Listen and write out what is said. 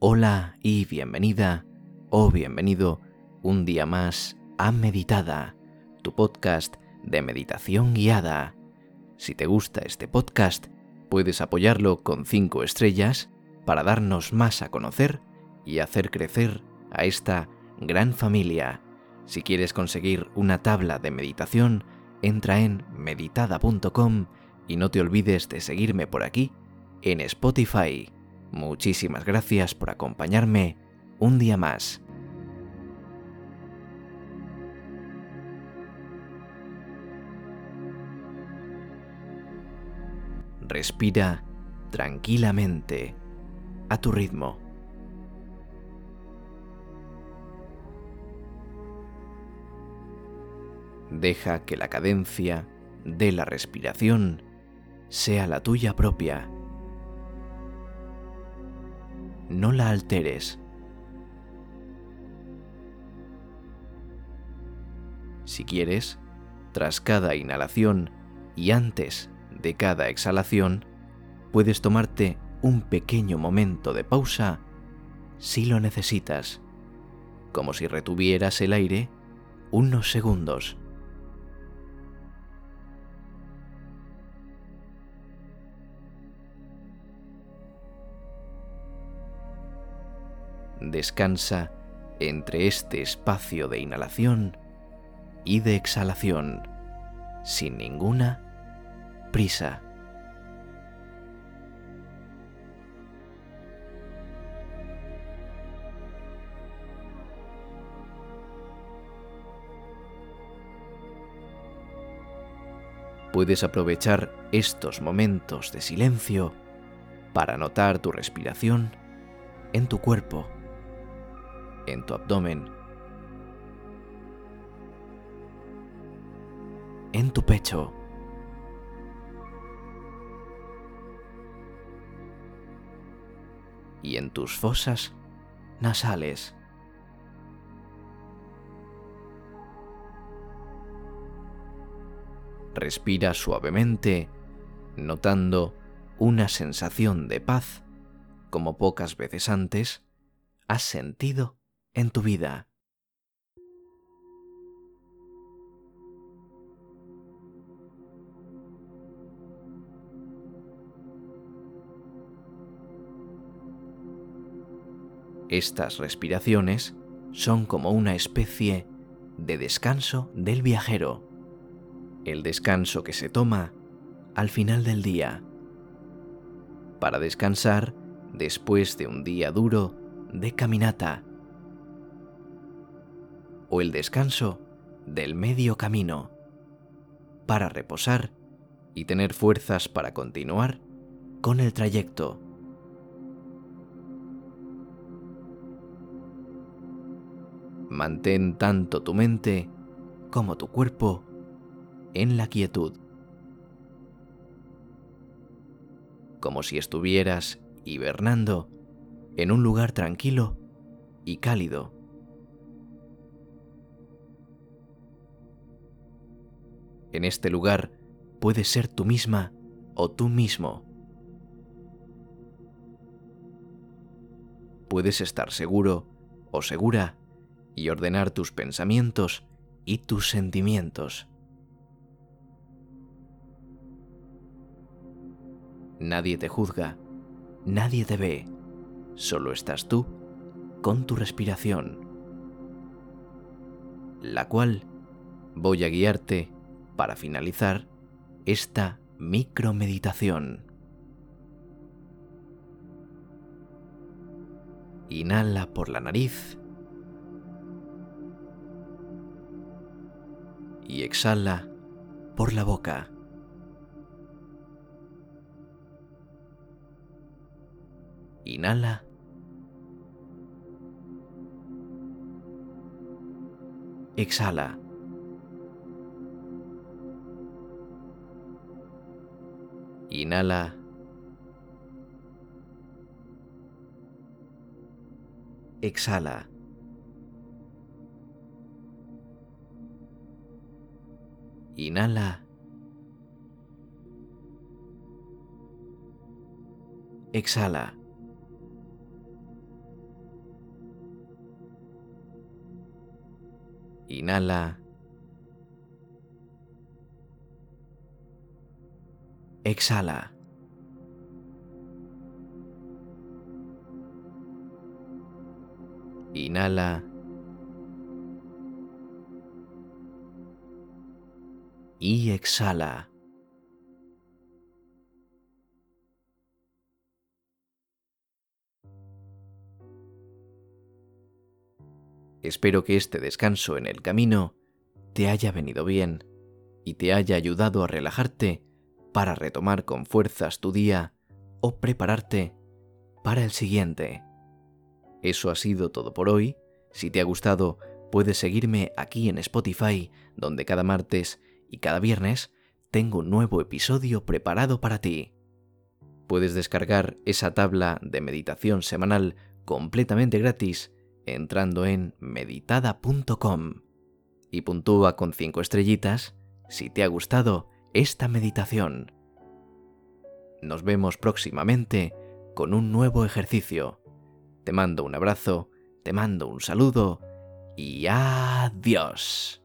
Hola y bienvenida o bienvenido un día más a Meditada, tu podcast de meditación guiada. Si te gusta este podcast, puedes apoyarlo con 5 estrellas para darnos más a conocer y hacer crecer a esta gran familia. Si quieres conseguir una tabla de meditación, entra en meditada.com y no te olvides de seguirme por aquí en Spotify. Muchísimas gracias por acompañarme un día más. Respira tranquilamente, a tu ritmo. Deja que la cadencia de la respiración sea la tuya propia. No la alteres. Si quieres, tras cada inhalación y antes de cada exhalación, puedes tomarte un pequeño momento de pausa si lo necesitas, como si retuvieras el aire unos segundos. Descansa entre este espacio de inhalación y de exhalación, sin ninguna prisa. Puedes aprovechar estos momentos de silencio para notar tu respiración en tu cuerpo en tu abdomen, en tu pecho. y en tus fosas nasales. Respira suavemente, notando una sensación de paz como pocas veces antes has sentido en tu vida. Estas respiraciones son como una especie de descanso del viajero, el descanso que se toma al final del día, para descansar después de un día duro de caminata o el descanso del medio camino, para reposar y tener fuerzas para continuar con el trayecto. Mantén tanto tu mente como tu cuerpo en la quietud, como si estuvieras hibernando en un lugar tranquilo y cálido. En este lugar puedes ser tú misma o tú mismo. Puedes estar seguro o segura y ordenar tus pensamientos y tus sentimientos. Nadie te juzga, nadie te ve, solo estás tú con tu respiración, la cual voy a guiarte para finalizar esta micromeditación. Inhala por la nariz y exhala por la boca. Inhala. Exhala. Inhala. Exhala. Inhala. Exhala. Inhala. Exhala. Inhala. Y exhala. Espero que este descanso en el camino te haya venido bien y te haya ayudado a relajarte para retomar con fuerzas tu día o prepararte para el siguiente. Eso ha sido todo por hoy. Si te ha gustado, puedes seguirme aquí en Spotify, donde cada martes y cada viernes tengo un nuevo episodio preparado para ti. Puedes descargar esa tabla de meditación semanal completamente gratis entrando en meditada.com y puntúa con 5 estrellitas si te ha gustado esta meditación. Nos vemos próximamente con un nuevo ejercicio. Te mando un abrazo, te mando un saludo y adiós.